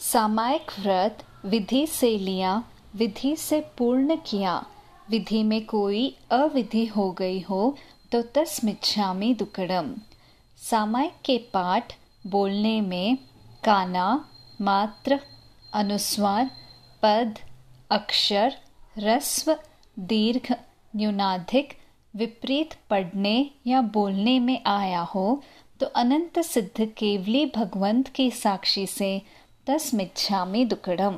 सामायिक व्रत विधि से लिया, विधि से पूर्ण किया। विधि में कोई अविधि हो गई हो तो तस्मिच्छामी दुकड़म। सामायिक के पाठ बोलने में काना, मात्र, अनुस्वार, पद, अक्षर, रस्व, दीर्घ, न्यूनाधिक, विपरीत पढ़ने या बोलने में आया हो तो अनंत सिद्ध केवली भगवंत की साक्षी से तस्मिच्छामी दुकड़म